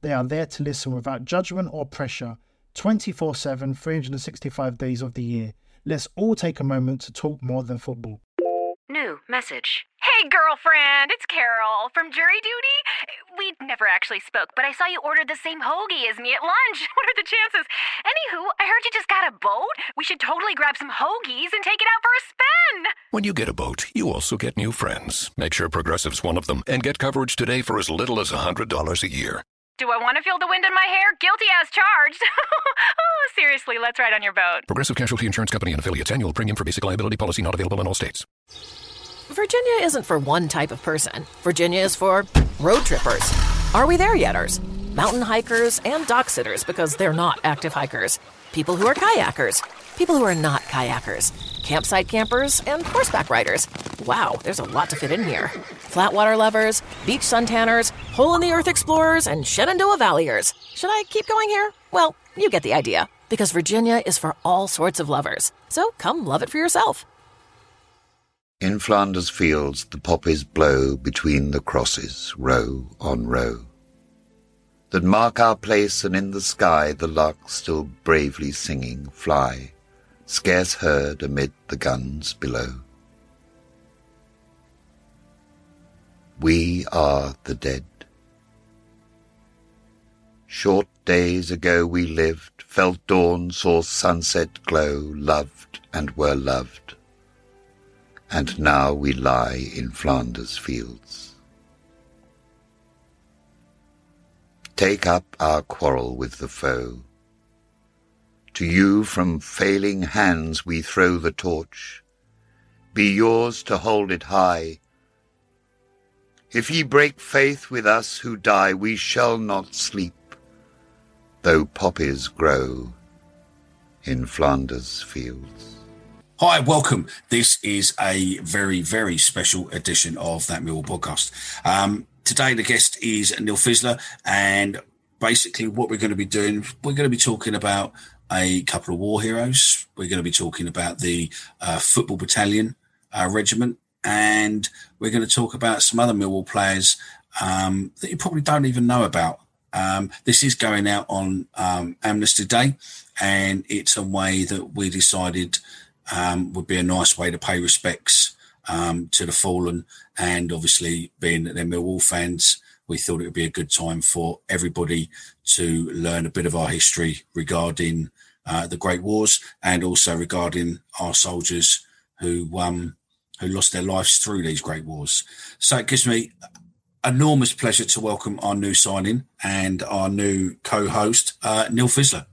They are there to listen without judgment or pressure 24 7, 365 days of the year. Let's all take a moment to talk more than football. New message. Hey, girlfriend, it's Carol from jury duty. We never actually spoke, but I saw you ordered the same hoagie as me at lunch. What are the chances? Anywho, I heard you just got a boat. We should totally grab some hoagies and take it out for a spin. When you get a boat, you also get new friends. Make sure Progressive's one of them and get coverage today for as little as $100 a year. Do I want to feel the wind in my hair? Guilty as charged. oh, seriously, let's ride on your boat. Progressive Casualty Insurance Company and affiliates. Annual premium for basic liability policy not available in all states. Virginia isn't for one type of person. Virginia is for road trippers. Are we there yeters? Mountain hikers and dock sitters because they're not active hikers. People who are kayakers. People who are not kayakers. Campsite campers and horseback riders. Wow, there's a lot to fit in here. Flatwater lovers, beach suntanners, hole in the earth explorers, and Shenandoah Valleyers. Should I keep going here? Well, you get the idea. Because Virginia is for all sorts of lovers. So come love it for yourself. In Flanders fields the poppies blow between the crosses, row on row. That mark our place, and in the sky the larks still bravely singing fly, scarce heard amid the guns below. We are the dead. Short days ago we lived, felt dawn, saw sunset glow, loved and were loved. And now we lie in Flanders fields. Take up our quarrel with the foe. To you from failing hands we throw the torch. Be yours to hold it high. If ye break faith with us who die, we shall not sleep, though poppies grow in Flanders fields. Hi, welcome. This is a very, very special edition of that Millwall podcast. Um, today, the guest is Neil Fissler, and basically, what we're going to be doing, we're going to be talking about a couple of war heroes. We're going to be talking about the uh, football battalion uh, regiment, and we're going to talk about some other Millwall players um, that you probably don't even know about. Um, this is going out on um, Armistice Day, and it's a way that we decided um, would be a nice way to pay respects um, to the fallen. And obviously, being that they're Millwall fans, we thought it would be a good time for everybody to learn a bit of our history regarding uh, the Great Wars and also regarding our soldiers who um, who lost their lives through these Great Wars. So it gives me enormous pleasure to welcome our new signing and our new co-host, uh, Neil Fissler.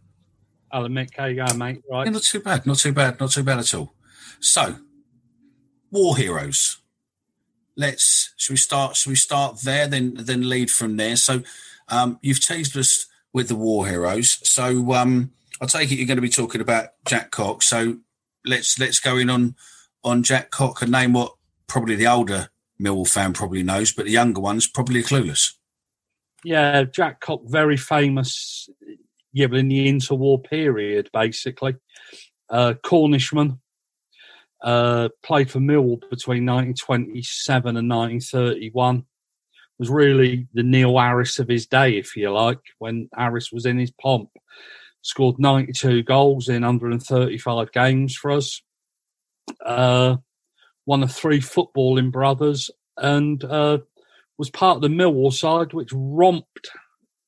Hello, Mick. How you going, mate? Right. Yeah, not too bad. Not too bad. Not too bad at all. So, war heroes. Let's. Should we start? Should we start there? Then then lead from there. So, um, you've teased us with the war heroes. So, um, I take it you're going to be talking about Jack Cock. So, let's let's go in on on Jack Cock a name what probably the older Millwall fan probably knows, but the younger ones probably clueless. Yeah, Jack Cock, very famous. Yeah, in the interwar period, basically, uh, Cornishman uh, played for Millwall between 1927 and 1931. Was really the Neil Harris of his day, if you like, when Harris was in his pomp. scored 92 goals in 135 games for us. Uh, one of three footballing brothers, and uh, was part of the Millwall side, which romped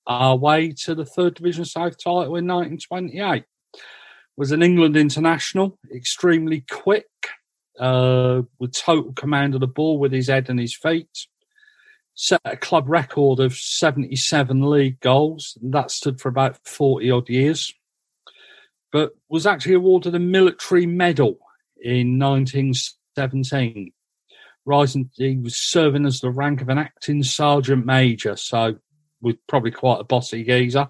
our way to the third division South title in 1928. Was an England international, extremely quick, uh, with total command of the ball with his head and his feet. Set a club record of 77 league goals. That stood for about 40 odd years. But was actually awarded a military medal in 1917. Rising, he was serving as the rank of an acting sergeant major, so was probably quite a bossy geezer.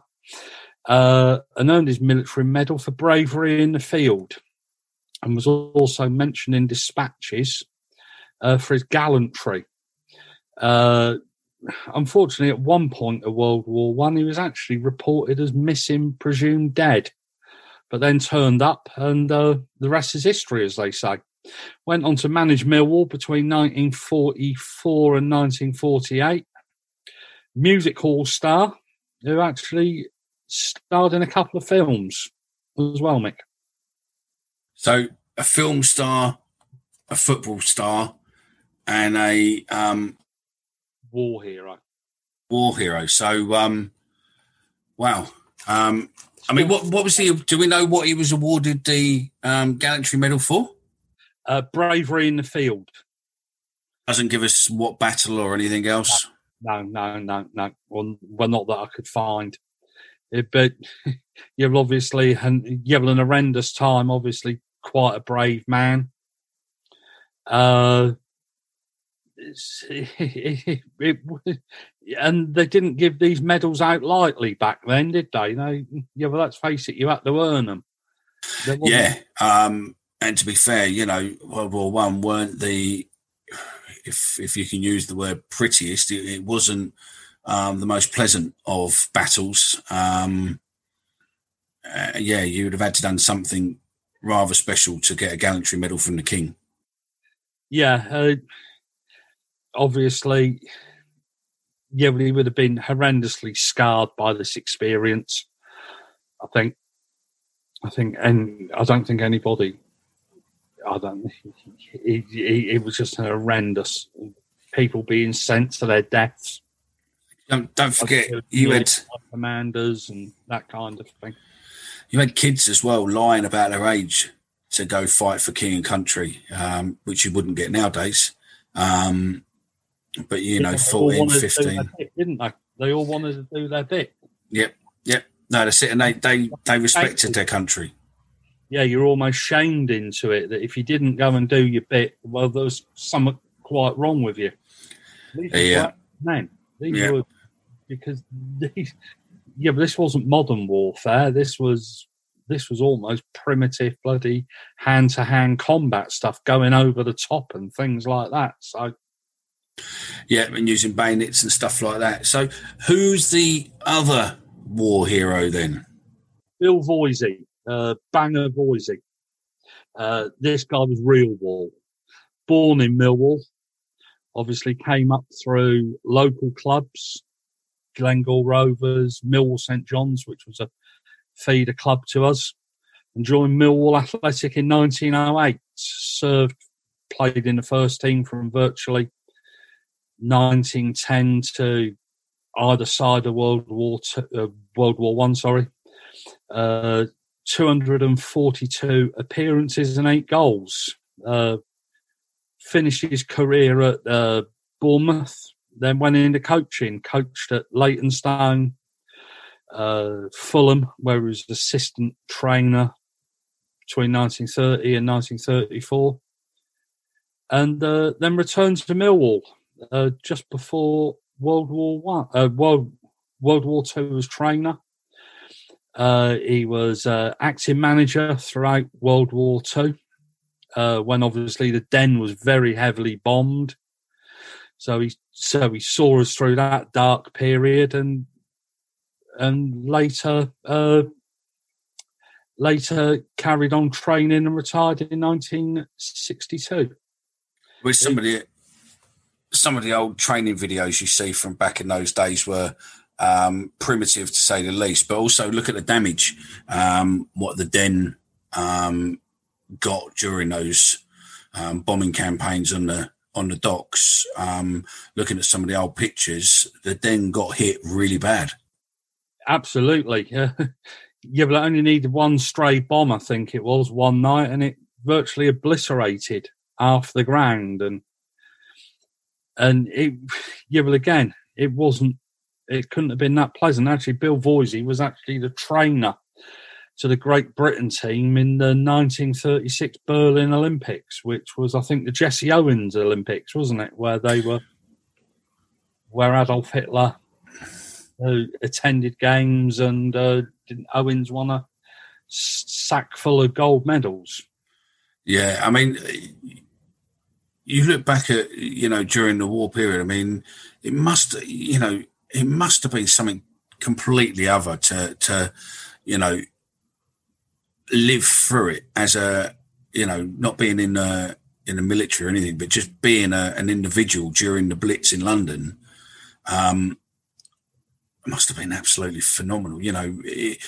Uh, and earned his military medal for bravery in the field, and was also mentioned in dispatches uh, for his gallantry. Uh, unfortunately, at one point of World War One, he was actually reported as missing, presumed dead, but then turned up, and uh, the rest is history, as they say. Went on to manage Millwall between 1944 and 1948. Music hall star who actually starred in a couple of films as well, Mick. So a film star, a football star, and a um, war hero. War hero. So, um, wow. Um, I mean, what what was he? Do we know what he was awarded the um, gallantry medal for? Uh, bravery in the field. Doesn't give us what battle or anything else. No, no, no, no. Well, well not that I could find. It, but you're obviously, and you're in a horrendous time. Obviously, quite a brave man. Uh, it, it, and they didn't give these medals out lightly back then, did they? No, yeah, well, let's face it, you had to earn them. Yeah, um, and to be fair, you know, World War One weren't the, if if you can use the word prettiest, it, it wasn't um, the most pleasant of battles. Um, uh, yeah, you would have had to done something rather special to get a gallantry medal from the king. Yeah, uh, obviously, yeah, he would have been horrendously scarred by this experience. I think, I think, and I don't think anybody. I don't. It, was just horrendous. People being sent to their deaths. Don't, don't forget, you had commanders and that kind of thing. You had kids as well lying about their age to go fight for king and country, um, which you wouldn't get nowadays. Um, but you know, Yeah, 14, wanted to do 15. bit, didn't they? They all wanted to do their bit. Yep, yep. No, that's it. And they, they, they respected their country. Yeah, you're almost shamed into it that if you didn't go and do your bit, well, there was something quite wrong with you. These Yeah. men. These Yeah. were because these, yeah, but this wasn't modern warfare. This was this was almost primitive, bloody hand to hand combat stuff, going over the top and things like that. So Yeah, and using bayonets and stuff like that. So, who's the other war hero then? Bill Voisey, uh, Banger Voisey. Uh, this guy was real wall. Born in Millwall, obviously came up through local clubs, Glengall Rovers, Millwall St John's, which was a feeder club to us, and joined Millwall Athletic in 1908. Served, played in the first team from virtually 1910 to either side of World War Two, uh, World War One. Sorry, uh, 242 appearances and eight goals. Uh, finished his career at uh, Bournemouth, then went into coaching. Coached at Leytonstone, uh, Fulham, where he was assistant trainer between 1930 and 1934, and uh, then returned to Millwall uh, just before World War One, uh, World World War Two as trainer. Uh, he was uh, acting manager throughout World War Two, uh, when obviously the Den was very heavily bombed. So he so he saw us through that dark period, and and later uh, later carried on training and retired in 1962. With some of the some of the old training videos you see from back in those days were um, primitive to say the least. But also look at the damage um, what the Den um, got during those um, bombing campaigns on the on the docks. Um, looking at some of the old pictures, the Den got hit really bad. Absolutely, yeah. yeah, but it only needed one stray bomb, I think it was, one night, and it virtually obliterated half the ground. And and it, yeah, well, again, it wasn't. It couldn't have been that pleasant. Actually, Bill Voisey was actually the trainer to the Great Britain team in the 1936 Berlin Olympics, which was, I think, the Jesse Owens Olympics, wasn't it? Where they were, where Adolf Hitler uh, attended games and uh, Owens won a sack full of gold medals. Yeah, I mean, you look back at you know during the war period. I mean, it must you know it must have been something completely other to to you know live through it as a you know not being in the in the military or anything, but just being a, an individual during the Blitz in London. Um, must have been absolutely phenomenal. You know, it,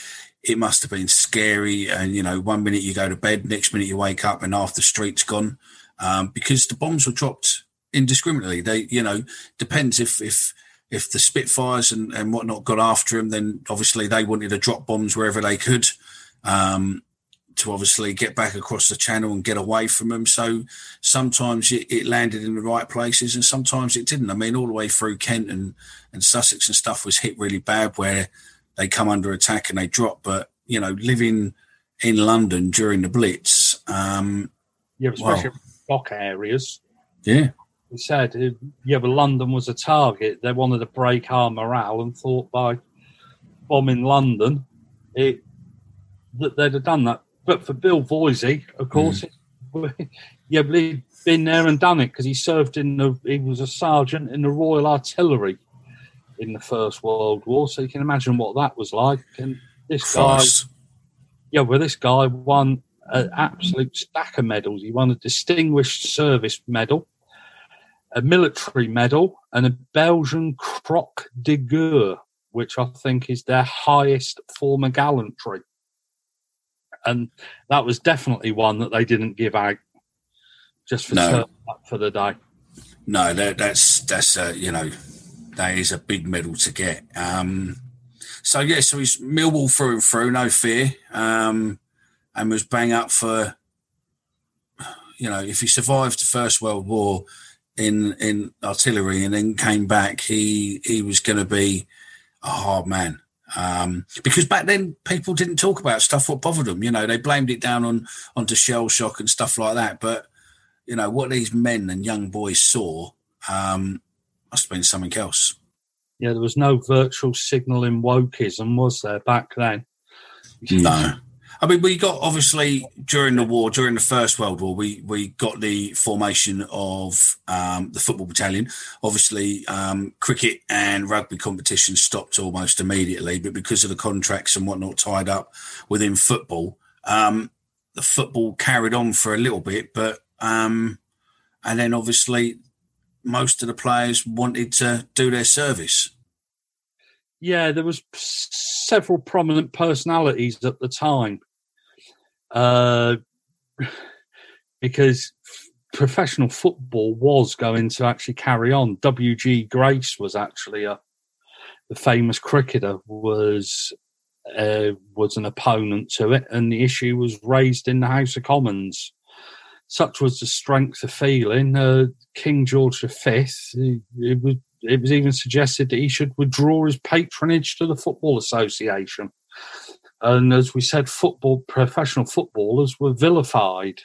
it must have been scary. And, you know, one minute you go to bed, next minute you wake up and half the street's gone um, because the bombs were dropped indiscriminately. They, you know, depends if, if, if the Spitfires and, and whatnot got after them, then obviously they wanted to drop bombs wherever they could um, to obviously get back across the channel and get away from them. So sometimes it, it, landed in the right places and sometimes it didn't. I mean, all the way through Kent and, and Sussex and stuff was hit really bad where they come under attack and they drop. But, you know, living in London during the Blitz. Um, yeah, especially well, dock areas. Yeah. He said, uh, yeah, but London was a target. They wanted to break our morale and thought by bombing London, it that they'd have done that. But for Bill Voisey, of course, mm. it, yeah, but he'd been there and done it because he served in the. He was a sergeant in the Royal Artillery in the First World War, so you can imagine what that was like. And this guy, yeah, well, this guy won an absolute stack of medals. He won a Distinguished Service Medal, a military medal, and a Belgian Croix de Guerre, which I think is their highest form of gallantry. And that was definitely one that they didn't give out just for no. for the day. No, that, that's that's uh, you know that is a big medal to get. Um, so yeah, so he's Millwall through and through, no fear, um, and was bang up for. You know, if he survived the First World War in in artillery and then came back, he he was going to be a hard man. Um, because back then people didn't talk about stuff what bothered them. You know, they blamed it down on onto shell shock and stuff like that. But you know what these men and young boys saw um, must have been something else. Yeah, there was no virtual signalling wokeism, was there back then? No. I mean, we got obviously during the war, during the First World War, we we got the formation of um, the football battalion. Obviously, um, cricket and rugby competition stopped almost immediately, but because of the contracts and whatnot tied up within football, um, the football carried on for a little bit. But um, and then obviously, most of the players wanted to do their service. Yeah, there was several prominent personalities at the time uh, because professional football was going to actually carry on. W.G. Grace was actually a the famous cricketer was uh, was an opponent to it, and the issue was raised in the House of Commons. Such was the strength of feeling. Uh, King George V, it was, it was even suggested that he should withdraw his patronage to the Football Association. And as we said, football professional footballers were vilified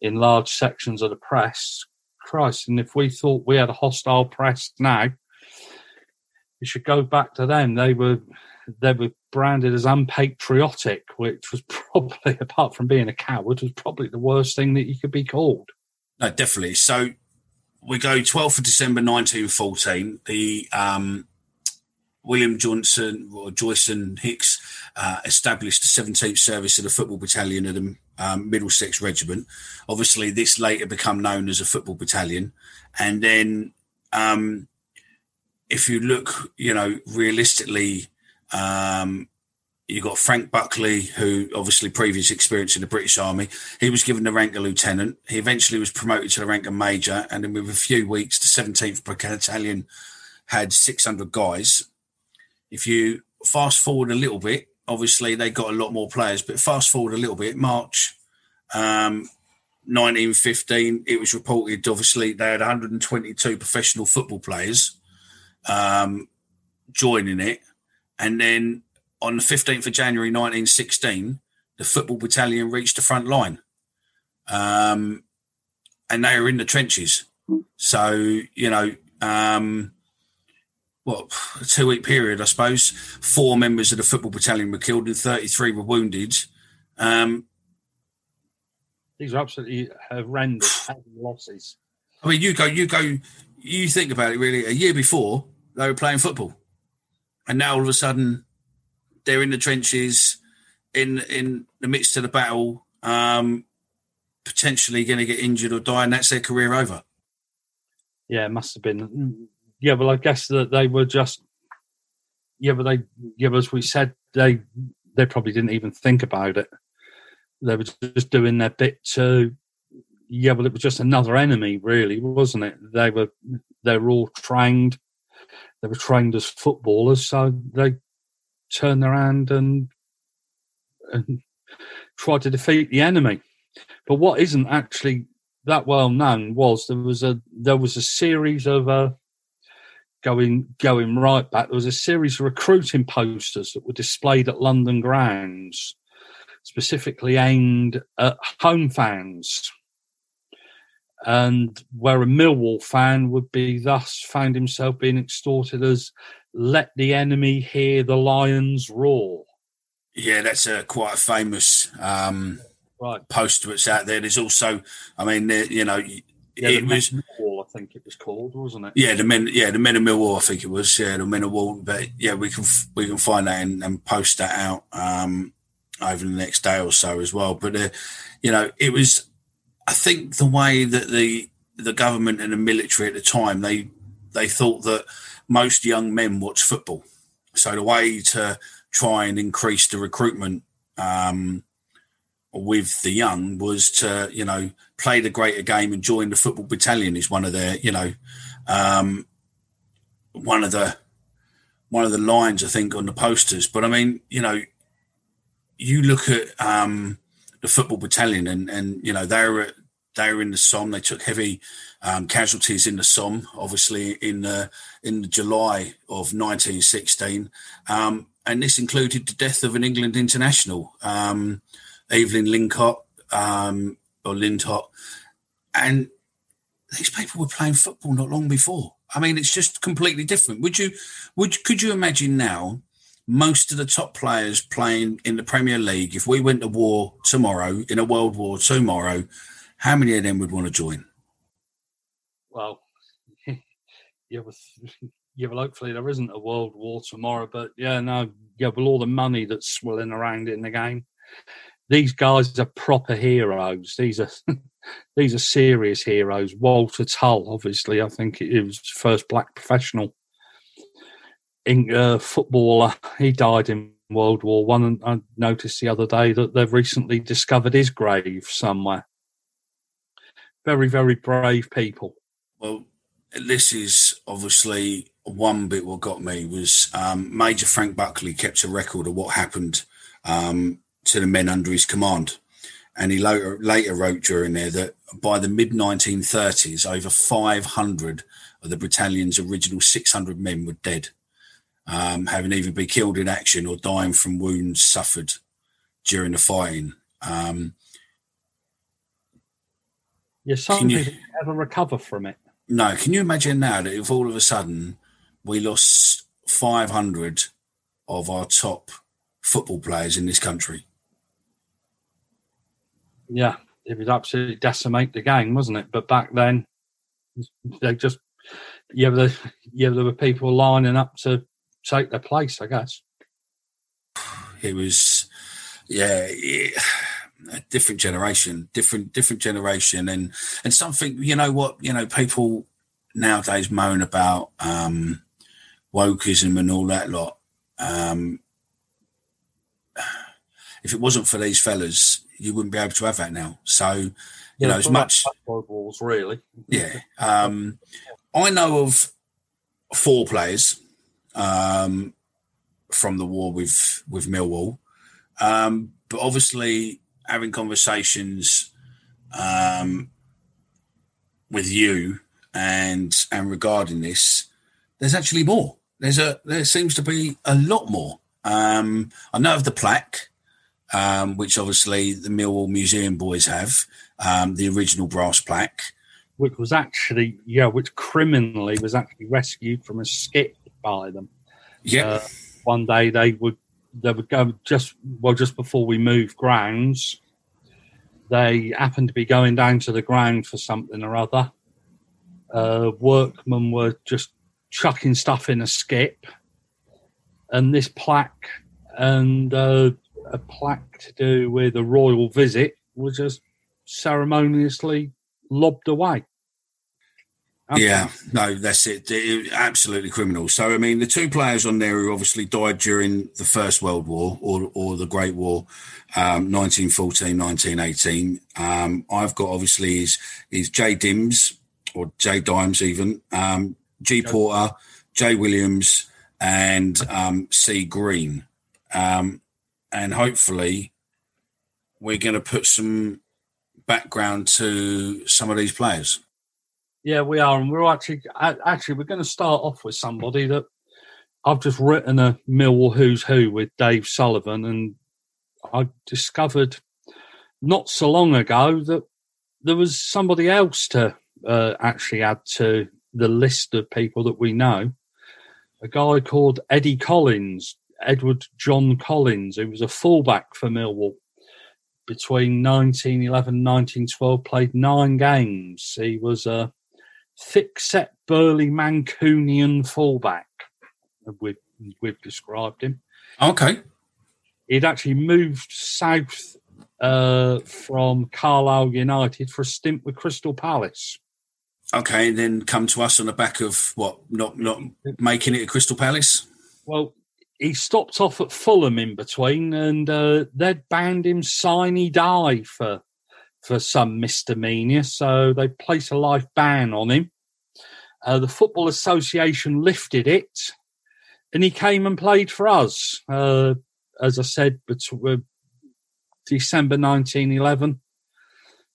in large sections of the press. Christ, and if we thought we had a hostile press now, we should go back to them. They were they were branded as unpatriotic, which was probably, apart from being a coward, was probably the worst thing that you could be called. No, definitely. So we go 12th of December 1914. The um, William Johnson or Joyce and Hicks uh, established the 17th Service of the Football Battalion of the um, Middlesex Regiment. Obviously, this later became known as a football battalion, and then um, if you look, you know, realistically, um, you got Frank Buckley, who obviously previous experience in the British Army. He was given the rank of lieutenant. He eventually was promoted to the rank of major, and then with a few weeks, the 17th Battalion had 600 guys. If you fast forward a little bit, obviously they got a lot more players, but fast forward a little bit, March um, 1915, it was reported obviously they had 122 professional football players um, joining it. And then on the 15th of January 1916, the football battalion reached the front line. Um, and they were in the trenches. So, you know, um, what, a two week period, I suppose, four members of the football battalion were killed and 33 were wounded. Um, These are absolutely horrendous losses. I mean, you go, you go, you think about it really. A year before, they were playing football. And now all of a sudden, they're in the trenches, in in the midst of the battle, um, potentially going to get injured or die, and that's their career over. Yeah, it must have been. Yeah, well, I guess that they were just. Yeah, but they. Yeah, as we said, they they probably didn't even think about it. They were just doing their bit to. Yeah, well, it was just another enemy, really, wasn't it? They were they were all trained. They were trained as footballers, so they turned around and, and tried to defeat the enemy. But what isn't actually that well known was there was a there was a series of uh, going going right back. There was a series of recruiting posters that were displayed at London grounds, specifically aimed at home fans. And where a Millwall fan would be thus found himself being extorted as let the enemy hear the lions roar. Yeah, that's a quite a famous um, right. poster that's out there. There's also, I mean, you know, yeah, it was. Millwall, I think it was called, wasn't it? Yeah, the men. Yeah, the men of Millwall. I think it was. Yeah, the men of Wall. But yeah, we can we can find that and, and post that out um, over the next day or so as well. But uh, you know, it was. I think the way that the the government and the military at the time they they thought that most young men watch football. So the way to try and increase the recruitment um, with the young was to, you know, play the greater game and join the football battalion is one of their, you know, um, one of the one of the lines I think on the posters. But I mean, you know, you look at um, the football battalion and and you know they were they were in the Somme. They took heavy um, casualties in the Somme, obviously in the in the July of 1916, um, and this included the death of an England international, um, Evelyn Lincott um, or Lintott, and these people were playing football not long before. I mean, it's just completely different. Would you would could you imagine now? Most of the top players playing in the Premier League, if we went to war tomorrow, in a world war tomorrow, how many of them would want to join? Well, yeah, with yeah, well, hopefully there isn't a world war tomorrow. But yeah, no, yeah, with all the money that's swirling around in the game, these guys are proper heroes. These are these are serious heroes. Walter Tull, obviously, I think it was first black professional in, uh, footballer. He died in World War One, and I noticed the other day that they've recently discovered his grave somewhere. Very, very brave people. Well, this is obviously one bit what got me was um, Major Frank Buckley kept a record of what happened um, to the men under his command. And he later, later wrote during there that by the mid 1930s, over 500 of the battalion's original 600 men were dead, um, having either been killed in action or dying from wounds suffered during the fighting. Um, yeah, some you, people never recover from it. No, can you imagine now that if all of a sudden we lost 500 of our top football players in this country? Yeah, it would absolutely decimate the game, wasn't it? But back then, they just yeah, the, yeah, there were people lining up to take their place. I guess it was yeah. A different generation, different different generation, and and something you know what you know people nowadays moan about um, wokeism and all that lot. Um, if it wasn't for these fellas, you wouldn't be able to have that now. So, you Yeah, know, as much, Wars, really. yeah. Um, I know of four players um, from the war with with Millwall, um, but obviously having conversations um, with you and and regarding this, there's actually more. There's a there seems to be a lot more. Um, I know of the plaque, um, which obviously the Millwall Museum boys have, um, the original brass plaque. which was actually yeah, which criminally was actually rescued from a skip by them. Yeah. Uh, one day they would they would go just well just before we moved grounds. They happened to be going down to the ground for something or other. Uh, workmen were just chucking stuff in a skip, and this plaque and uh, a plaque to do with a royal visit was just ceremoniously lobbed away. Yeah, no, that's it. It- Absolutely criminal. So, I mean, the two players on there who obviously died during the First World War or, or the Great War, um, 1914, 1918. Um, I've got obviously is, is Jay Dims or Jay Dimes even, um, G Porter, Jay Williams, and um, C Green. Um, and hopefully, we're going to put some background to some of these players. Yeah, we are, and we're actually actually we're going to start off with somebody that I've just written a Millwall Who's Who with Dave Sullivan, and I discovered not so long ago that there was somebody else to uh, actually add to the list of people that we know. A guy called Eddie Collins, Edward John Collins, who was a fullback for Millwall between 1911 and 1912, played nine games. He was a thick set, burly Mancunian fullback. We've, we've described him. Okay. He'd actually moved south uh, from Carlisle United for a stint with Crystal Palace. Okay, and then come to us on the back of what not not making it at Crystal Palace. Well, he stopped off at Fulham in between, and uh, they'd banned him sine die for for some misdemeanor, so they placed a life ban on him. Uh, the Football Association lifted it, and he came and played for us. Uh, as I said, between December 1911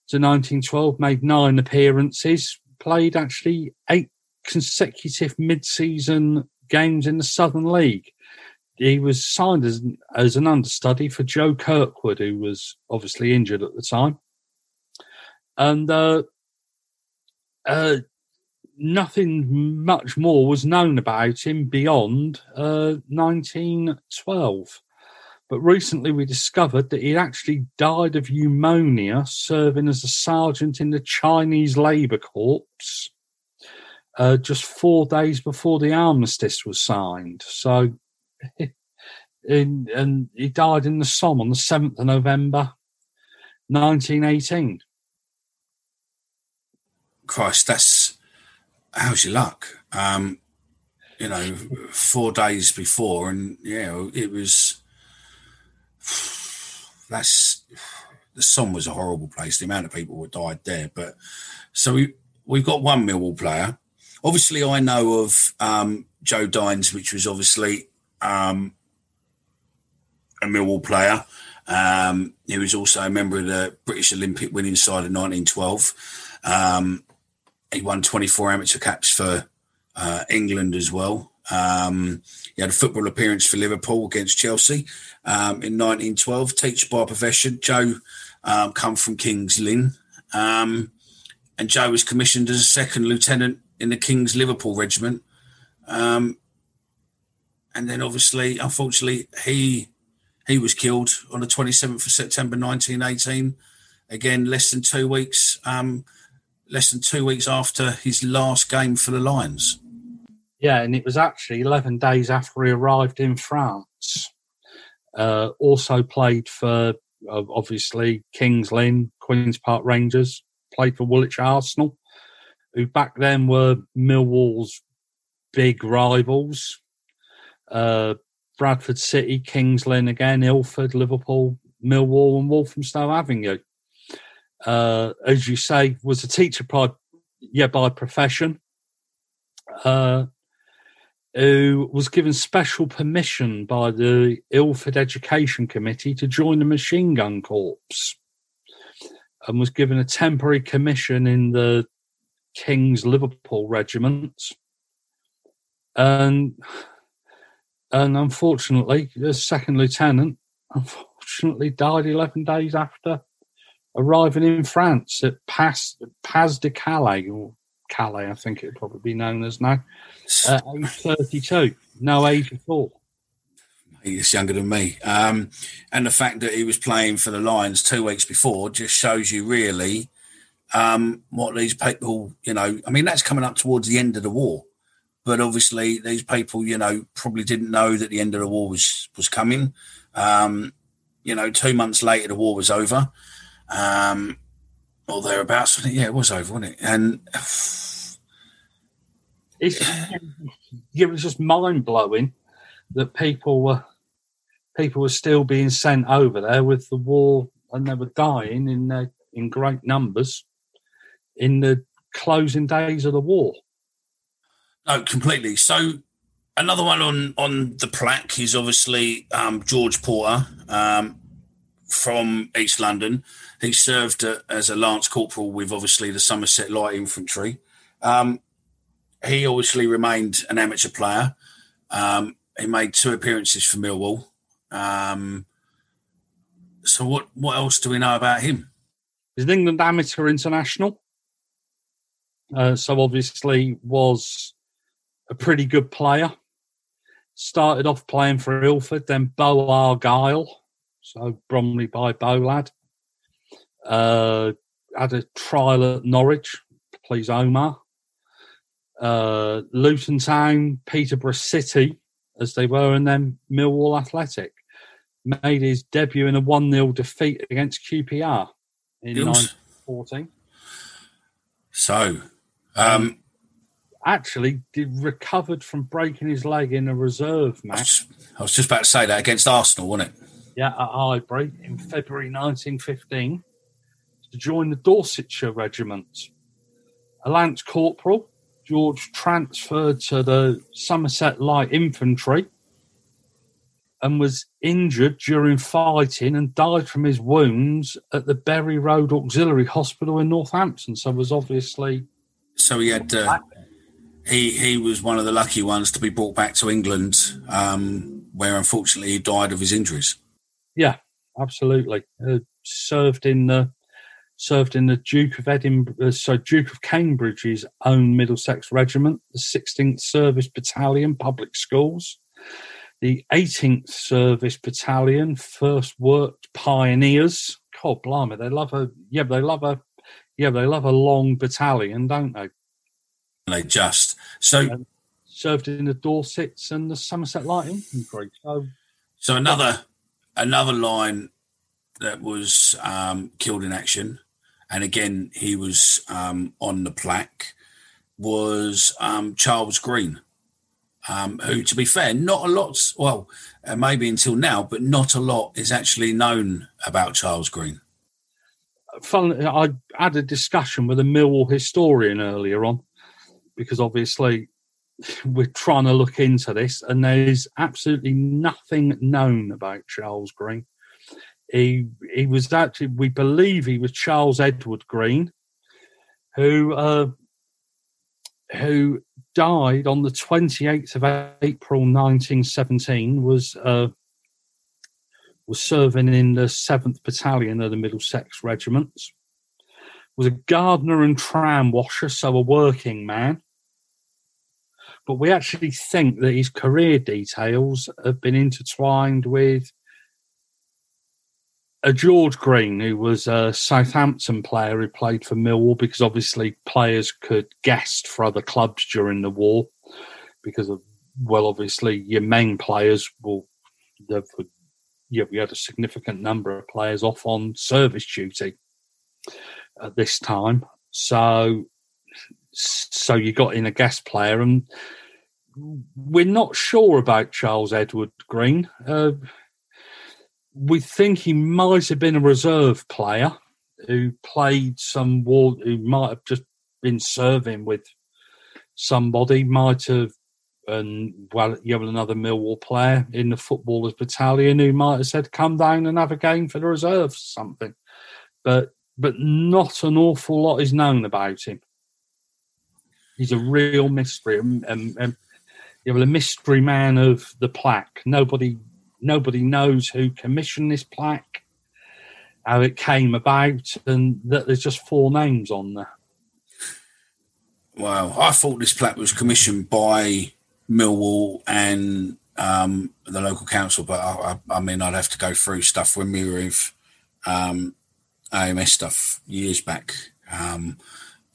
to 1912, made nine appearances, played actually eight consecutive mid-season games in the Southern League. He was signed as, as an understudy for Joe Kirkwood, who was obviously injured at the time. And uh, uh, nothing much more was known about him beyond uh, 1912. But recently we discovered that he actually died of pneumonia serving as a sergeant in the Chinese Labour Corps uh, just four days before the armistice was signed. So, in, and he died in the Somme on the 7th of November 1918. Christ, that's how's your luck? Um, you know, four days before, and yeah, it was. That's the Somme was a horrible place. The amount of people who died there, but so we we've got one Millwall player. Obviously, I know of um, Joe Dines, which was obviously um, a Millwall player. Um, he was also a member of the British Olympic winning side of 1912. Um, he won 24 amateur caps for uh, England as well. Um, he had a football appearance for Liverpool against Chelsea um, in 1912. Teacher by profession, Joe um, come from Kings Lynn, um, and Joe was commissioned as a second lieutenant in the King's Liverpool Regiment. Um, and then, obviously, unfortunately, he he was killed on the 27th of September 1918. Again, less than two weeks, um, less than two weeks after his last game for the Lions. Yeah, and it was actually 11 days after he arrived in France. Uh, also played for, uh, obviously, Kings Lynn, Queen's Park Rangers, played for Woolwich Arsenal, who back then were Millwall's big rivals. Uh, Bradford City, Kings Lynn again, Ilford, Liverpool, Millwall, and Walthamstow Avenue. Uh, as you say, was a teacher by, yeah, by profession, uh, who was given special permission by the Ilford Education Committee to join the Machine Gun Corps and was given a temporary commission in the King's Liverpool Regiment. And and unfortunately, the second lieutenant unfortunately died 11 days after arriving in France at Pas, Pas de Calais, or Calais, I think it would probably be known as now, at age 32, no age at all. He's younger than me. Um, and the fact that he was playing for the Lions two weeks before just shows you really um, what these people, you know, I mean, that's coming up towards the end of the war. But obviously, these people, you know, probably didn't know that the end of the war was was coming. Um, you know, two months later, the war was over, um, or thereabouts. Yeah, it was over, wasn't it? And it was just mind blowing that people were people were still being sent over there with the war, and they were dying in uh, in great numbers in the closing days of the war. No, completely. So another one on on the plaque is obviously um, George Porter um, from East London. He served as a lance corporal with obviously the Somerset Light Infantry. Um, he obviously remained an amateur player. Um, he made two appearances for Millwall. Um, so what what else do we know about him? He's an England amateur international. Uh, so obviously was a pretty good player. Started off playing for Ilford, then Bo Argyle, so Bromley by Bolad. Uh, had a trial at Norwich, plays Omar. Uh, Luton Town, Peterborough City, as they were, and then Millwall Athletic. Made his debut in a 1 0 defeat against QPR in 1914. So, um, actually did recovered from breaking his leg in a reserve match. I was just about to say that against Arsenal, wasn't it? Yeah, at Highbury in February 1915 to join the Dorsetshire Regiment. A lance corporal, George transferred to the Somerset Light Infantry and was injured during fighting and died from his wounds at the Bury Road Auxiliary Hospital in Northampton. So was obviously. So he had. Uh, he he was one of the lucky ones to be brought back to England, um, where unfortunately he died of his injuries. Yeah, absolutely. Uh, served in the served in the Duke of Edinburgh, so Duke of Cambridge's own Middlesex Regiment, the 16th Service Battalion, Public Schools, the 18th Service Battalion, First Worked Pioneers. God, blimey, they love a yeah, they love a yeah, they love a long battalion, don't they? They just so um, served in the Dorsets and the Somerset Light Infantry. So, so another another line that was um, killed in action, and again he was um, on the plaque was um, Charles Green, um, who, to be fair, not a lot. Well, uh, maybe until now, but not a lot is actually known about Charles Green. Fun, I had a discussion with a Millwall historian earlier on because obviously we're trying to look into this, and there's absolutely nothing known about Charles Green. He he was actually we believe he was Charles Edward Green, who uh, who died on the 28th of April 1917 was uh, was serving in the 7th Battalion of the Middlesex Regiments. Was a gardener and tram washer, so a working man but we actually think that his career details have been intertwined with a George Green, who was a Southampton player who played for Millwall, because obviously players could guest for other clubs during the war, because of well, obviously your main players will. Yeah, we had a significant number of players off on service duty at this time, so so you got in a guest player and we're not sure about Charles Edward Green. Uh, we think he might have been a reserve player who played some war, who might have just been serving with somebody, might have, and well, you have another Millwall player in the footballers battalion who might have said, "Come down and have a game for the reserves," something. But but not an awful lot is known about him. He's a real mystery, and, you have a mystery man of the plaque. Nobody nobody knows who commissioned this plaque, how it came about, and that there's just four names on there. Wow, I thought this plaque was commissioned by Millwall and um, the local council, but I, I, I, mean, I'd have to go through stuff we were with um, AMS stuff years back. Um,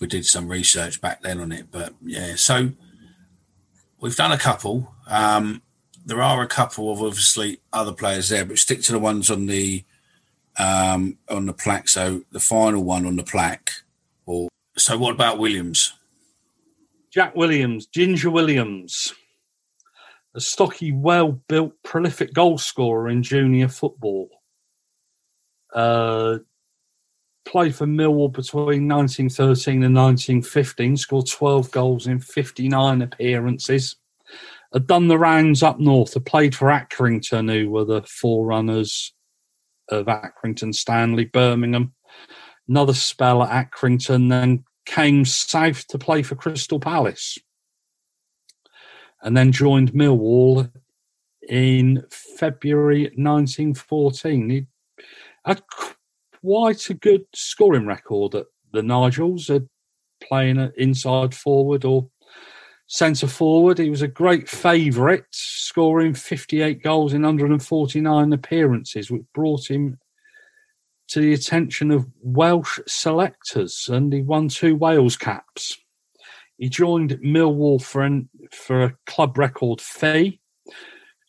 we did some research back then on it, but yeah, so we've done a couple. Um, there are a couple of obviously other players there, but stick to the ones on the um, on the plaque. So the final one on the plaque. Or so, what about Williams? Jack Williams, Ginger Williams, a stocky, well-built, prolific goal scorer in junior football. Uh, played for Millwall between 1913 and 1915. Scored 12 goals in 59 appearances had done the rounds up north, had played for Accrington, who were the forerunners of Accrington, Stanley, Birmingham. Another spell at Accrington, then came south to play for Crystal Palace. And then joined Millwall in February 1914. He had quite a good scoring record at the Eagles, playing an inside forward or centre forward. He was a great favourite, scoring 58 goals in 149 appearances, which brought him to the attention of Welsh selectors, and he won two Wales caps. He joined Millwall for, an, for a club record fee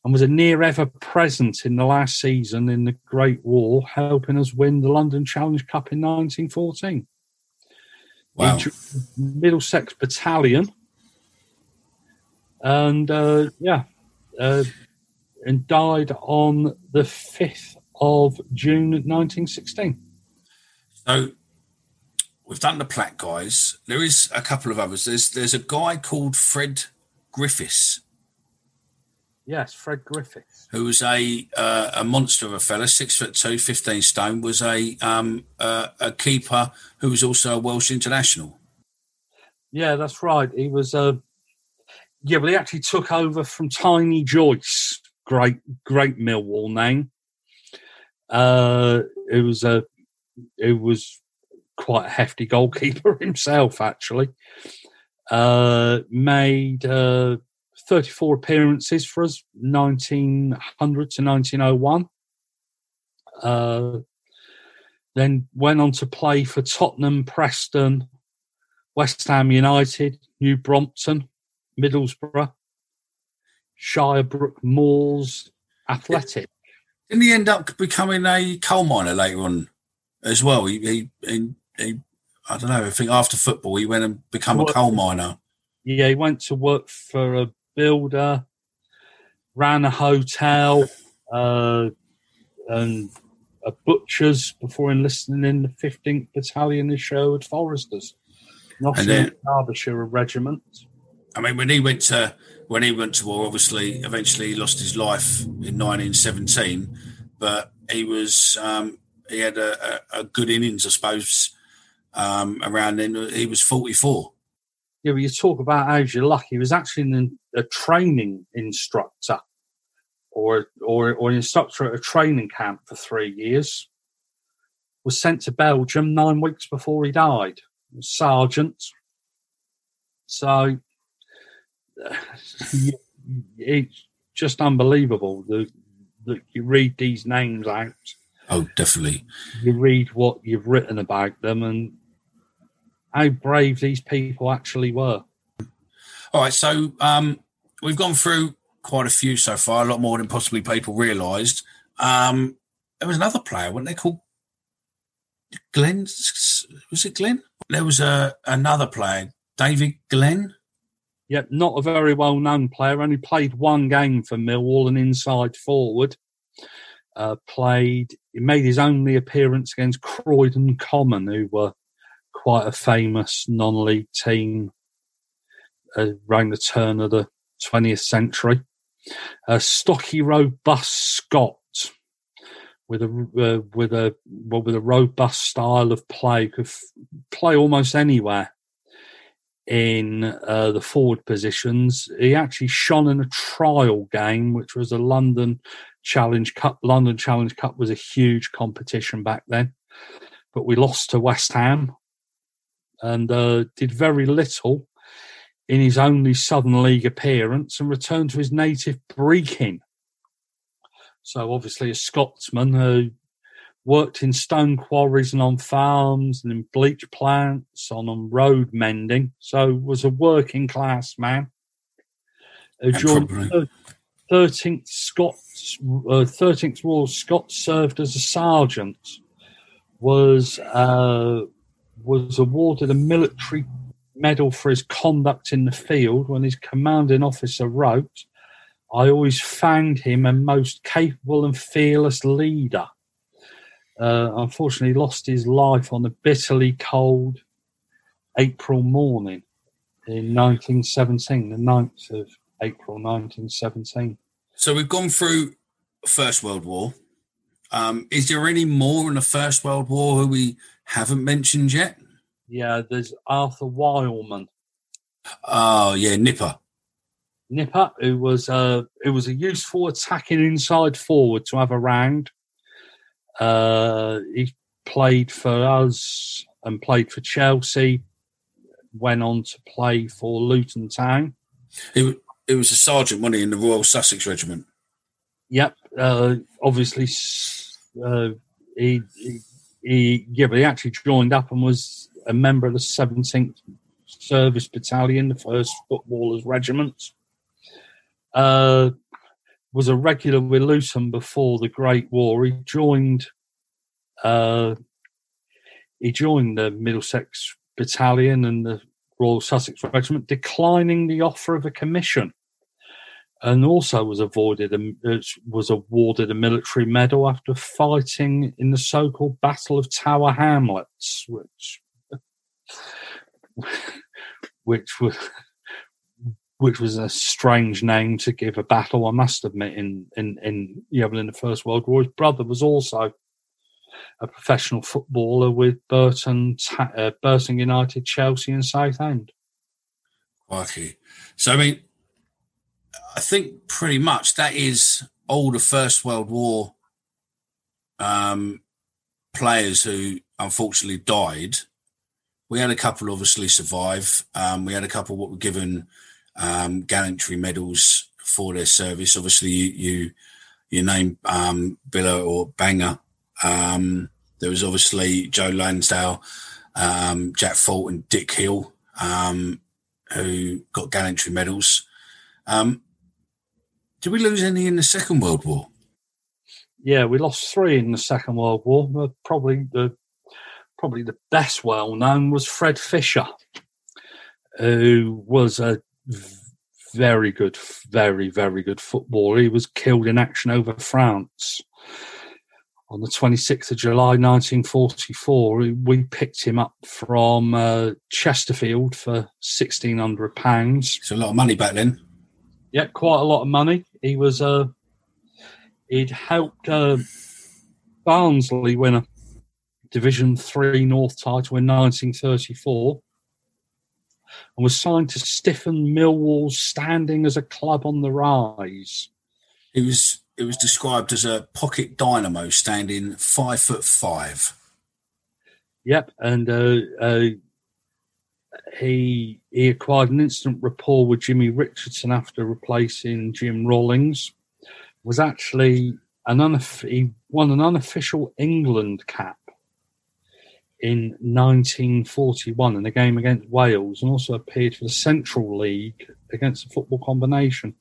and was a near ever present in the last season in the Great War, helping us win the London Challenge Cup in 1914. Wow. Middlesex Battalion and uh, yeah, uh, and died on the fifth of June, nineteen sixteen. So we've done the plaque, guys. There is a couple of others. There's there's a guy called Fred Griffiths. Yes, Fred Griffiths, who was a uh, a monster of a fella, six foot two, 15 stone, was a um, uh, a keeper who was also a Welsh international. Yeah, that's right. He was a yeah, but he actually took over from Tiny Joyce, great, great Millwall name. Uh, it was a, it was quite a hefty goalkeeper himself, actually. Uh, made uh, 34 appearances for us, 1900 to 1901. Uh, then went on to play for Tottenham, Preston, West Ham United, New Brompton, Middlesbrough, Shirebrook Moors, Athletic. Didn't he end up becoming a coal miner later on as well? He, he, he, he I don't know. I think after football, he went and become a coal miner. Yeah, he went to work for a builder, ran a hotel, uh, and a butcher's before enlisting in the 15th Battalion of Sherwood Foresters, Nottingham, Derbyshire Regiment. I mean, when he went to when he went to war, obviously, eventually he lost his life in 1917, but he was um, he had a, a, a, good innings, I suppose. Um, around then, he was 44. Yeah, well, you talk about how's your luck. He was actually an, a training instructor, or or or an instructor at a training camp for three years. Was sent to Belgium nine weeks before he died. Sergeant. So it's just unbelievable. that, that you read these names out. Oh, definitely. You read what you've written about them and how brave these people actually were. All right, so um, we've gone through quite a few so far, a lot more than possibly people realised. Um, there was another player, weren't they called Glenn? Was it Glenn? There was a another player, David Glenn. Yep, not a very well known player. Only played one game for Millwall, an inside forward. Uh, played, he made his only appearance against Croydon Common, who were quite a famous non league team uh, around the turn of the 20th century. A stocky, robust Scot with a uh, with a well, with a robust style of play, could f- play almost anywhere in uh, the forward positions. He actually shone in a trial game, which was a London Challenge Cup. London Challenge Cup was a huge competition back then, but we lost to West Ham and uh, did very little in his only Southern League appearance and returned to his native Brechin. So obviously a Scotsman who worked in stone quarries and on farms and in bleach plants, on, on road mending. So was a working class man. Who joined thirteenth Scots, uh, thirteenth Royal Scots, served as a sergeant. Was uh, was awarded a military medal for his conduct in the field when his commanding officer wrote, I always found him a most capable and fearless leader. Uh, unfortunately, lost his life on a bitterly cold April morning in 1917, the 9th of April 1917. So we've gone through First World War. Um, is there any more in the First World War who we haven't mentioned yet? Yeah, there's Arthur Wileman. Oh yeah, Nipper. Nipper, who was a who was a useful attacking inside forward to have around. Uh, he played for us and played for Chelsea. Went on to play for Luton Town. It, it was a sergeant, wasn't he, in the Royal Sussex Regiment? Yep. Uh, obviously, uh, he, he, he yeah, but he actually joined up and was a member of the 17th Service Battalion, the first Footballers Regiment. Uh, was a regular with Luton before the Great War. He joined. Uh, he joined the Middlesex Battalion and the Royal Sussex Regiment, declining the offer of a commission, and also was avoided a, was awarded a military medal after fighting in the so-called Battle of Tower Hamlets, which which was which was a strange name to give a battle, I must admit. In in in yeah, in the First World War, his brother was also a professional footballer with Burton, uh, Burton United, Chelsea, and Southend. Okay, so I mean, I think pretty much that is all the First World War um, players who unfortunately died we had a couple obviously survive. Um, we had a couple what were given um, gallantry medals for their service. Obviously, you you, you name um, Biller or Banger. Um, there was obviously Joe Lansdale, um, Jack Fulton, Dick Hill, um, who got gallantry medals. Um, did we lose any in the Second World War? Yeah, we lost three in the Second World War. Probably the probably the best well known was Fred Fisher, who was a very good, very, very good footballer. He was killed in action over France on the 26th of July 1944. We picked him up from uh, Chesterfield for £1,600. It's a lot of money back then. Yeah, quite a lot of money. He was, uh, he'd helped uh, Barnsley win a Division Three North title in 1934 and was signed to stiffen Millwall's standing as a club on the rise. It was it was described as a pocket dynamo standing five foot five. Yep, and uh, uh, he he acquired an instant rapport with Jimmy Richardson after replacing Jim Rawlings. Was actually an unof- he won an unofficial England cap in 1941 in a game against Wales and also appeared for the Central League against the football combination.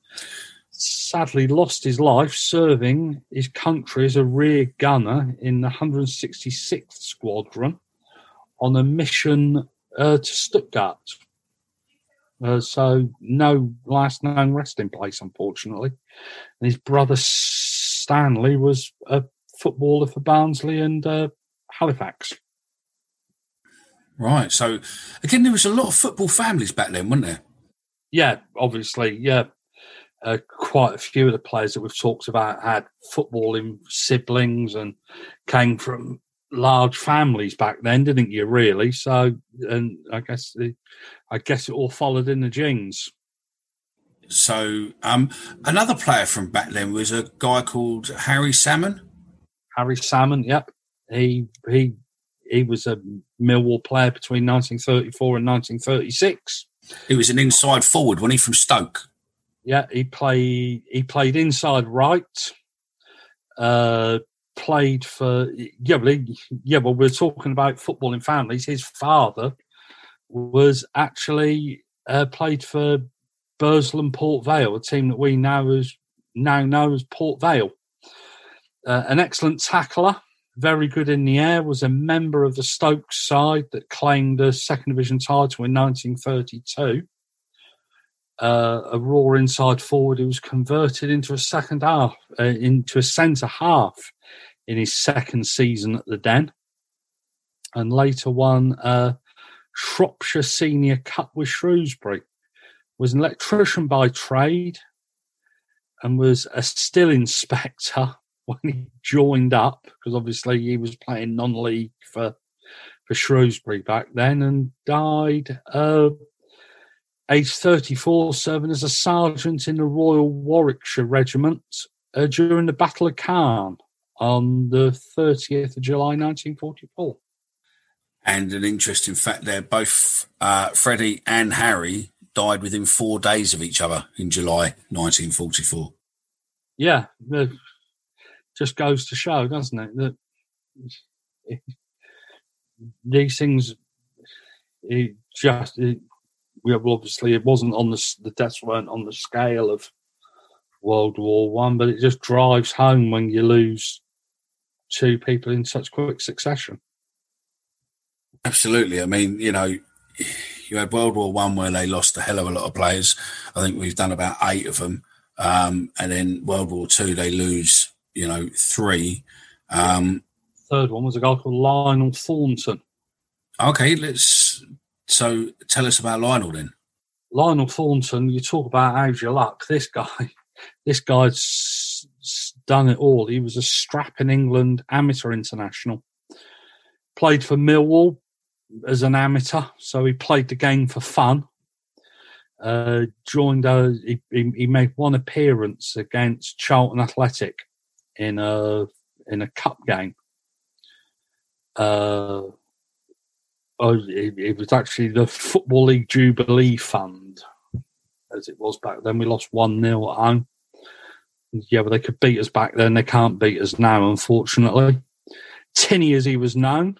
Sadly, lost his life serving his country as a rear gunner in the 166th Squadron on a mission uh, to Stuttgart. Uh, so no last known resting place, unfortunately. And his brother Stanley was a footballer for Barnsley and uh, Halifax. Right. So again, there was a lot of football families back then, weren't there? Yeah, obviously. Yeah. Uh, quite a few of the players that we've talked about had footballing siblings and came from large families back then, didn't you? Really? So, and I guess the, I guess it all followed in the genes. So, um, another player from back then was a guy called Harry Salmon. Harry Salmon, yep. He he he was a Millwall player between 1934 and 1936. He was an inside forward, when he from Stoke? Yeah, he played he played inside right. Uh, played for yeah, well, yeah. Well, we're talking about footballing families. His father was actually uh, played for Burslem Port Vale, a team that we now as now know as Port Vale. Uh, an excellent tackler, very good in the air, was a member of the Stoke side that claimed the second division title in 1932. Uh, a raw inside forward who was converted into a second half, uh, into a centre half in his second season at the Den, and later won a Shropshire Senior Cup with Shrewsbury. Was an electrician by trade, and was a still inspector when he joined up because obviously he was playing non-league for for Shrewsbury back then, and died uh, age 34, serving as a sergeant in the Royal Warwickshire Regiment uh, during the Battle of Caen on the 30th of July 1944. And an interesting fact there, both uh, Freddie and Harry died within four days of each other in July 1944. Yeah, just goes to show, doesn't it, that these things, it just, it, well, obviously, it wasn't on the the deaths weren't on the scale of World War One, but it just drives home when you lose two people in such quick succession. Absolutely. I mean, you know, you had World War One where they lost a hell of a lot of players. I think we've done about eight of them, um, and then World War Two they lose, you know, three. Um, Third one was a guy called Lionel Thornton. Okay, let's. So, tell us about Lionel then. Lionel Thornton. You talk about how's your luck. This guy, this guy's done it all. He was a strap in England amateur international. Played for Millwall as an amateur, so he played the game for fun. Uh, joined, uh, he, he, made one appearance against Charlton Athletic in a in a cup game. Uh, oh, it, it was actually the Football League Jubilee Fund, as it was back then. We lost one 0 at home yeah, but they could beat us back then. They can't beat us now, unfortunately. Tinny, as he was known,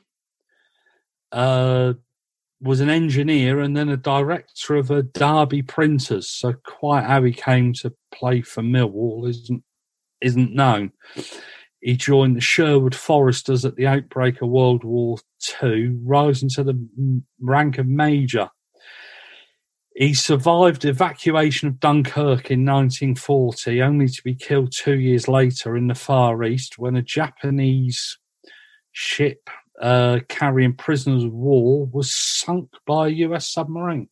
uh, was an engineer and then a director of a Derby Printers. So quite how he came to play for Millwall isn't isn't known. He joined the Sherwood Foresters at the outbreak of World War II, rising to the rank of major he survived evacuation of Dunkirk in 1940, only to be killed two years later in the Far East when a Japanese ship uh, carrying prisoners of war was sunk by a US submarine.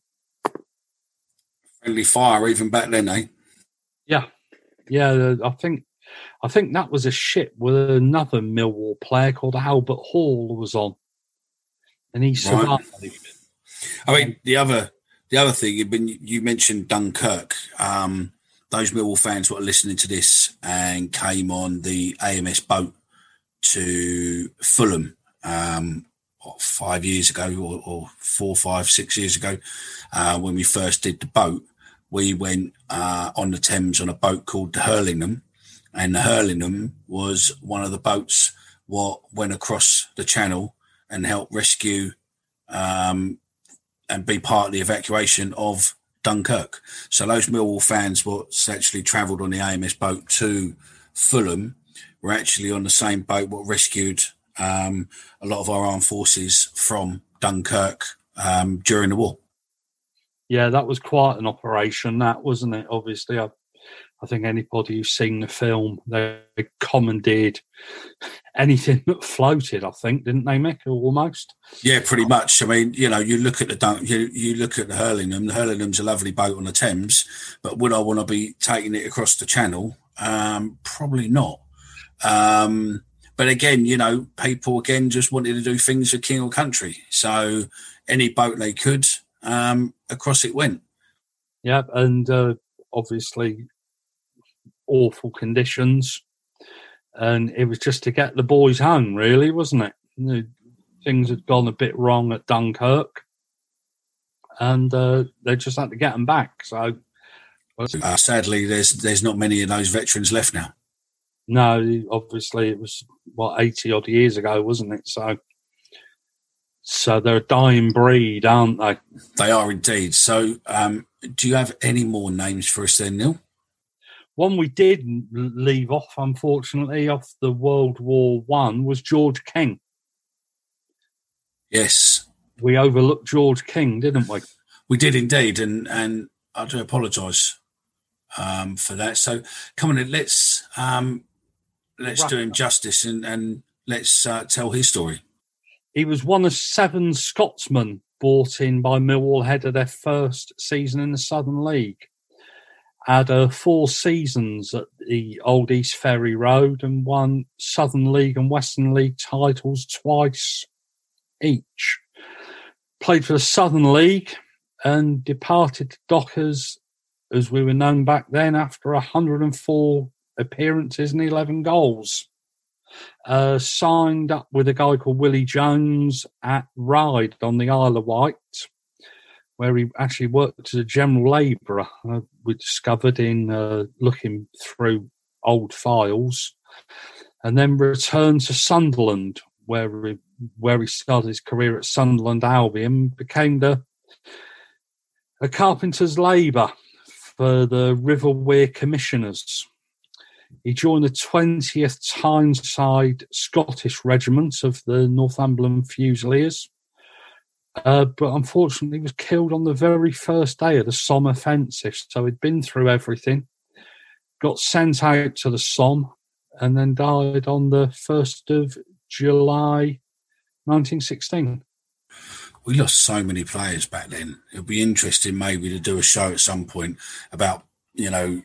Friendly fire, even back then, eh? Yeah, yeah. I think I think that was a ship with another Millwall player called Albert Hall was on, and he survived. Right. I mean, the other the other thing, you mentioned Dunkirk. Um, those Millwall fans who are listening to this and came on the AMS boat to Fulham um, what, five years ago, or, or, four, five, six years ago, uh, when we first did the boat, we went uh, on the Thames on a boat called the Hurlingham, and the Hurlingham was one of the boats what went across the channel and helped rescue um, and be part of the evacuation of Dunkirk. So those Millwall fans what actually travelled on the AMS boat to Fulham were actually on the same boat what rescued um, a lot of our armed forces from Dunkirk um, during the war. Yeah, that was quite an operation, that wasn't it? Obviously, I, I think anybody who's seen the film, they commandeered anything that floated. I think, didn't they, Mick? Almost. Yeah, pretty much. I mean, you know, you look at the you you look at the Hurlingham. The Hurlingham's a lovely boat on the Thames, but would I want to be taking it across the Channel? Um, probably not. Um, but again, you know, people again just wanted to do things for king or country. So any boat they could, um, across it went. Yeah, and uh, obviously awful conditions, and it was just to get the boys home, really, wasn't it? You know, things had gone a bit wrong at Dunkirk, and uh, they just had to get them back. So, uh, sadly, there's there's not many of those veterans left now. No, obviously it was what eighty odd years ago, wasn't it? So, so they're a dying breed, aren't they? They are indeed. So, um, do you have any more names for us then, Neil? One we did leave off, unfortunately, off the World War One was George King. Yes, we overlooked George King, didn't we? We did indeed, and and I do apologise um, for that. So, come on, let's um, let's do him justice and and let's uh, tell his story. He was one of seven Scotsmen brought in by Millwall ahead of their first season in the Southern League. Had uh, four seasons at the Old East Ferry Road and won Southern League and Western League titles twice each. Played for the Southern League and departed to Dockers as we were known back then after 104 appearances and 11 goals uh, signed up with a guy called Willie Jones at Ryde on the Isle of Wight, where he actually worked as a general labourer. Uh, we discovered in uh, looking through old files, and then returned to Sunderland, where he, where he started his career at Sunderland Albion, became the a carpenter's labour for the River Wear Commissioners he joined the 20th Tyneside Scottish Regiment of the Northumberland Fusiliers, uh, but unfortunately was killed on the very first day of the Somme offensive. So he'd been through everything, got sent out to the Somme, and then died on the 1st of July 1916 we lost so many players back then. It'd be interesting maybe to do a show at some point about you know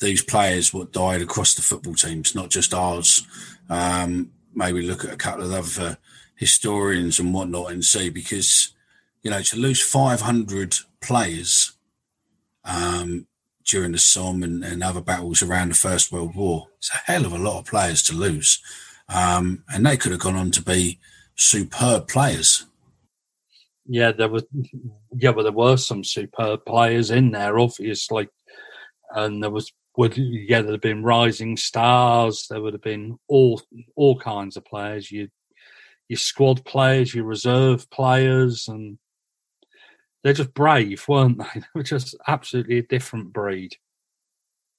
these players what died across the football teams, not just ours. Um, maybe look at a couple of other historians and whatnot and see because you know to lose 500 players um, during the Somme and, and, other battles around the First World War, it's a hell of a lot of players to lose, um, and they could have gone on to be superb players. Yeah, there was. Yeah, but there were some superb players in there, obviously, and there was would yeah, there'd have been rising stars. There would have been all all kinds of players. You your squad players, your reserve players, and they're just brave, weren't they? They were just absolutely a different breed.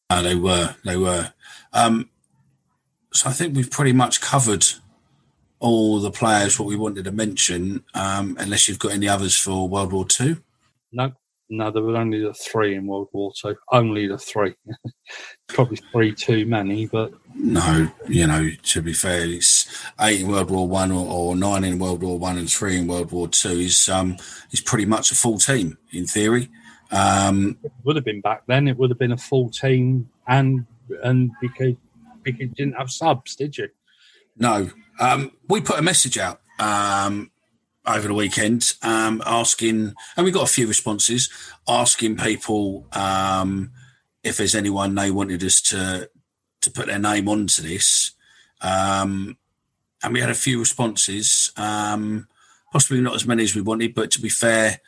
Uh, they were, they were. Um, so I think we've pretty much covered all the players what we wanted to mention. Um, unless you've got any others for World War Two. No, no, there were only the three in World War Two. Only the three. Probably three too many, but no. You know, to be fair, it's eight in World War One or, or, nine in World War One and three in World War Two. Is um is pretty much a full team in theory. Um, it would have been back then. It would have been a full team, and and because because you didn't have subs, did you? No. Um, we put a message out um, over the weekend um, asking, and we got a few responses asking people um, if there's anyone they wanted us to to put their name onto this. Um, and we had a few responses, um, possibly not as many as we wanted, but to be fair,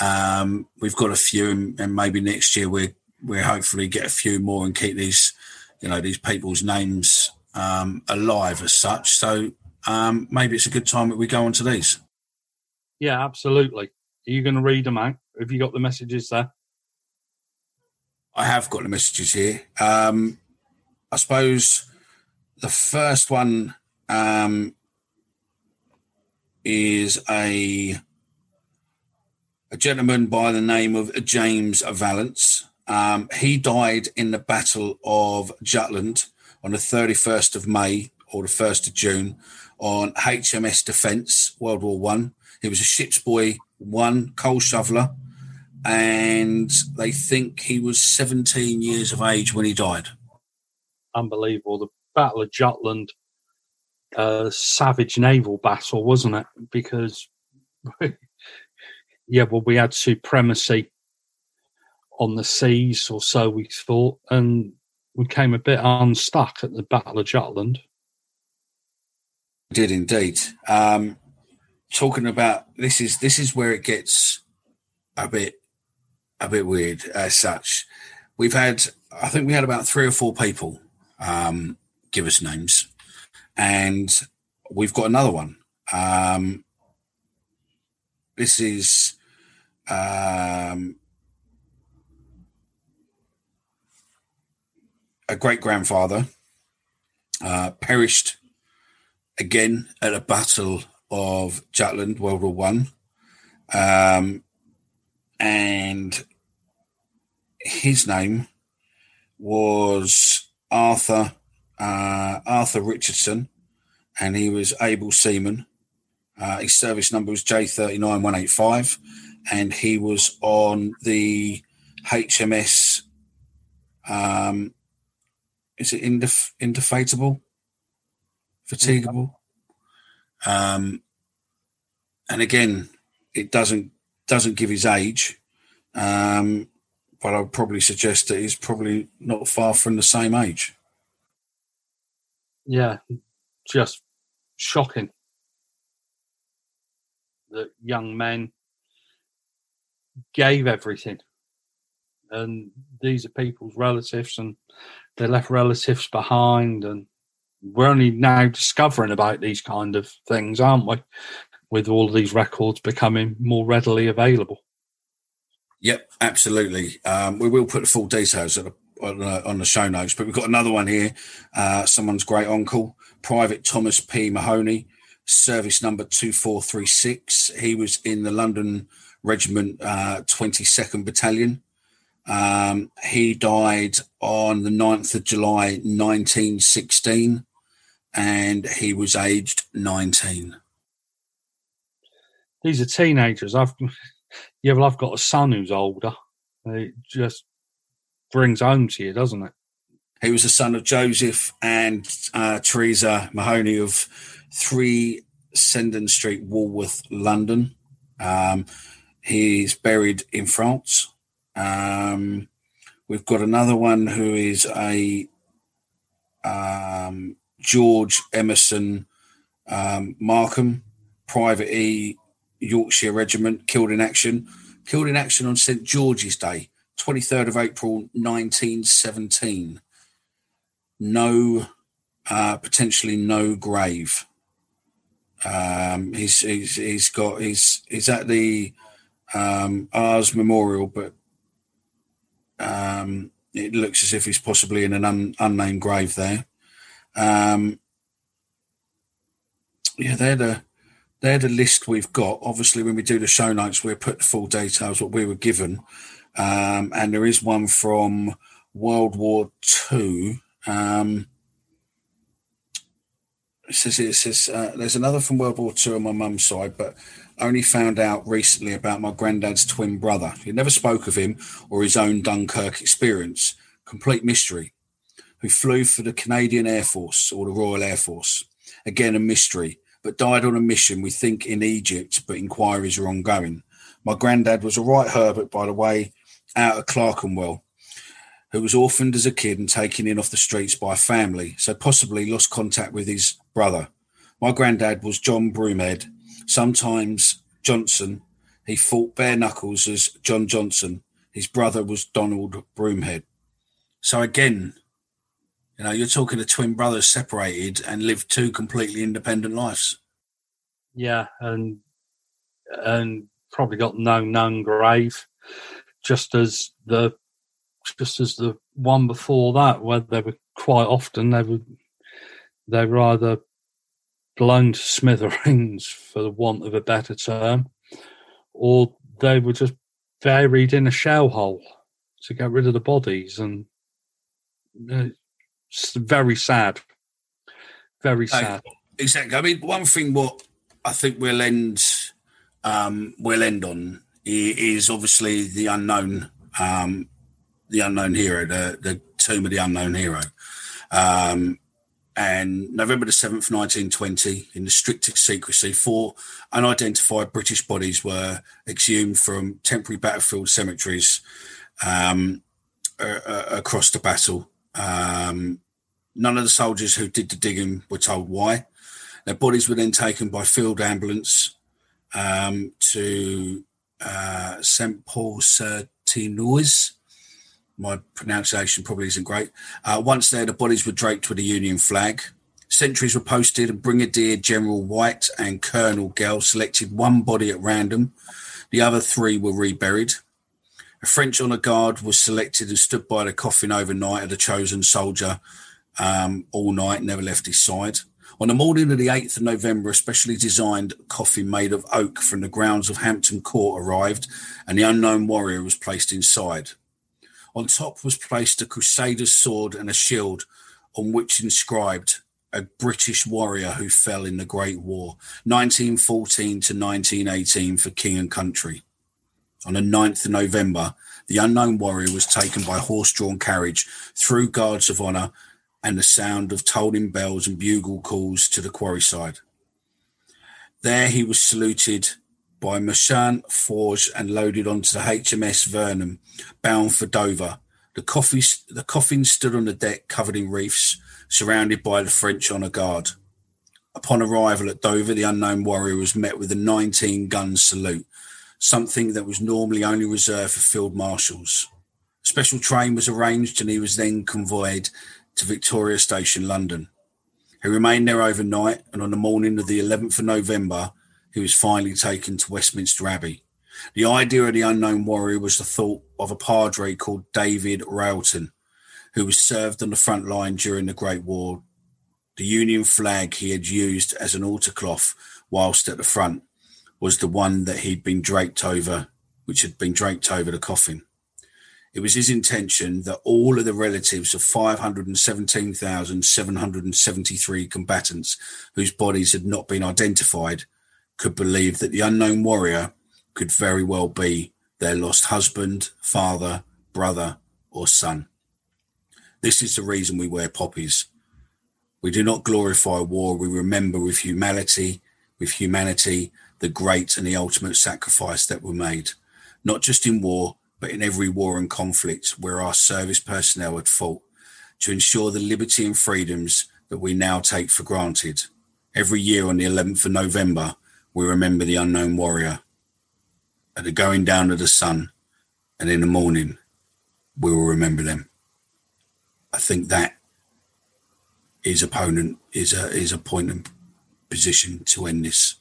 um, we've got a few, and, and maybe next year we we hopefully get a few more and keep these, you know, these people's names um, alive as such. So maybe it's a good time that we go on to these. Yeah, absolutely. Are you going to read them out? Have you got the messages there? I have got the messages here. Um, I suppose the first one um, is a a gentleman by the name of James Vallance. Um, he died in the Battle of Jutland on the 31st of May or the 1st of June on HMS Defence, World War One. He was a ship's boy, one coal shoveler, and they think he was 17 years of age when he died. Unbelievable. The Battle of Jutland, uh, savage naval battle, wasn't it? Because, yeah, well, we had supremacy on the seas, or so we thought, and we came a bit unstuck at the Battle of Jutland. Did indeed. Um, talking about this is this is where it gets a bit a bit weird as such. We've had I think we had about three or four people um, give us names, and we've got another one. Um, this is um, a great grandfather uh, perished again at a battle of Jutland, World War One, um, and his name was Arthur uh, Arthur Richardson, and he was able seaman. Uh, his service number was J thirty nine one eight five, and he was on the HMS. Um, is it indef- indefatigable? Fatigable? Um, and again, it doesn't doesn't give his age, um, but I would probably suggest that he's probably not far from the same age. Yeah, just shocking that young men gave everything, and these are people's relatives, and they left relatives behind, and we're only now discovering about these kind of things, aren't we? With all of these records becoming more readily available. Yep, absolutely. Um, we will put the full details the, on, uh, on, the show notes, but we've got another one here. Uh, someone's great uncle, Private Thomas P. Mahoney, service number 2436. He was in the London Regiment uh, 22nd Battalion. Um, he died on the 9th of July 1916 and he was aged 19. These are teenagers. I've yeah, well, I've got a son who's older. It just brings home to you, doesn't it? He was the son of Joseph and uh, Teresa Mahoney of 3 Sendon Street, Walworth, London. Um, he's buried in France. Um, we've got another one who is a um, George Emerson um, Markham, Private E, Yorkshire Regiment, killed in action. Killed in action on St George's Day, 23rd of April 1917. No, uh, potentially no grave. Um, he's, he's, he's got, he's, he's at the um, Arras Memorial, but um, it looks as if he's possibly in an un, unnamed grave there. Um, yeah, they're the they're the list we've got. Obviously, when we do the show notes, we'll put full details what we were given, um, and there is one from World War Two. Um, it says it says uh, there's another from World War Two on my mum's side, but only found out recently about my granddad's twin brother. He never spoke of him or his own Dunkirk experience. Complete mystery who flew for the Canadian Air Force or the Royal Air Force. Again, a mystery, but died on a mission, we think, in Egypt, but inquiries are ongoing. My granddad was a right Herbert, by the way, out of Clerkenwell, who was orphaned as a kid and taken in off the streets by a family, so possibly lost contact with his brother. My granddad was John Broomhead, sometimes Johnson. He fought bare knuckles as John Johnson. His brother was Donald Broomhead. So again, you know, you're talking to twin brothers separated and lived two completely independent lives. Yeah, and and probably got no known grave, just as the just as the one before that, where they were quite often they were they were either blown to smithereens, for the want of a better term, or they were just buried in a shell hole to get rid of the bodies, and uh, very sad. Very sad. Uh, exactly. I mean, one thing what I think we'll end um, we'll end on is obviously the unknown, um, the unknown hero, the the tomb of the unknown hero. Um, and November the 7th, 1920, in the strictest secrecy, four unidentified British bodies were exhumed from temporary battlefield cemeteries um, uh, across the battle. Um, none of the soldiers who did the digging were told why. Their bodies were then taken by field ambulance um, to uh, St. Paul sur Tinoise my pronunciation probably isn't great. Uh, once there, the bodies were draped with a Union flag. Sentries were posted, and Brigadier General Wyatt and Colonel Gell selected one body at random. The other three were reburied. A French honour guard was selected and stood by the coffin overnight of the chosen soldier um, all night, never left his side. On the morning of the 8th of November, a specially designed coffin made of oak from the grounds of Hampton Court arrived, and the unknown warrior was placed inside. On top was placed a crusader's sword and a shield, on which inscribed a British warrior who fell in the Great War, 1914 to 1918 for king and country. On the 9th of November, the unknown warrior was taken by horse drawn carriage through guards of honour and the sound of tolling bells and bugle calls to the quarry side. There he was saluted by Marshal Foch and loaded onto the HMS Verdun, bound for Dover. The, coffee, the coffin stood on the deck covered in reefs, surrounded by the French honour guard. Upon arrival at Dover, the unknown warrior was met with a 19 gun salute, something that was normally only reserved for field marshals. A special train was arranged and he was then convoyed to Victoria Station, London. He remained there overnight and on the morning of the 11th of November, he was finally taken to Westminster Abbey. The idea of the unknown warrior was the thought of a padre called David Railton, who was served on the front line during the Great War. The Union flag he had used as an altar cloth whilst at the front was the one that he'd been draped over, which had been draped over the coffin. It was his intention that all of the relatives of 517,773 combatants whose bodies had not been identified could believe that the unknown warrior could very well be their lost husband, father, brother, or son. This is the reason we wear poppies. We do not glorify war, we remember with humanity, with humanity, the great and the ultimate sacrifice that were made, not just in war, but in every war and conflict where our service personnel had fought to ensure the liberty and freedoms that we now take for granted. Every year on the 11th of November, we remember the unknown warrior. At the going down of the sun and in the morning, we will remember them. I think that his opponent is a is a point and position to end this.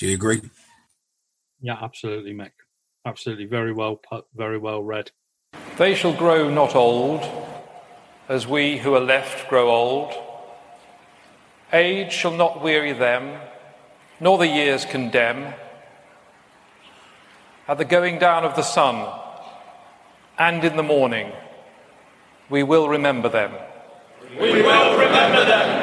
Do you agree? Yeah, absolutely, Mick. Absolutely, very well put, very well read. They shall grow not old, as we who are left grow old. Age shall not weary them, nor the years condemn. At the going down of the sun and in the morning, we will remember them. We will remember them.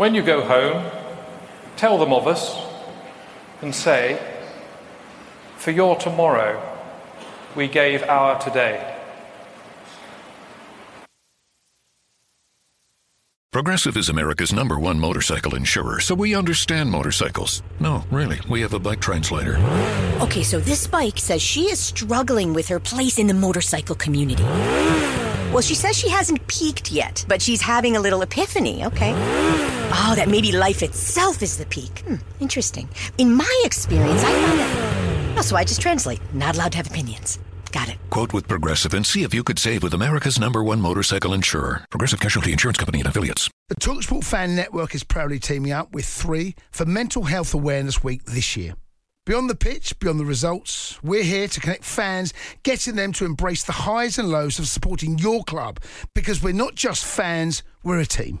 When you go home, tell them of us and say, For your tomorrow, we gave our today. Progressive is America's number one motorcycle insurer, so we understand motorcycles. No, really, we have a bike translator. Okay, so this bike says she is struggling with her place in the motorcycle community. Well, she says she hasn't peaked yet, but she's having a little epiphany, okay? Oh, that maybe life itself is the peak. Hmm, interesting. In my experience, I found that. Oh, so I just translate. Not allowed to have opinions. Got it. Quote with Progressive and see if you could save with America's number one motorcycle insurer, Progressive Casualty Insurance Company and affiliates. The Talksport Fan Network is proudly teaming up with three for Mental Health Awareness Week this year. Beyond the pitch, beyond the results, we're here to connect fans, getting them to embrace the highs and lows of supporting your club because we're not just fans, we're a team.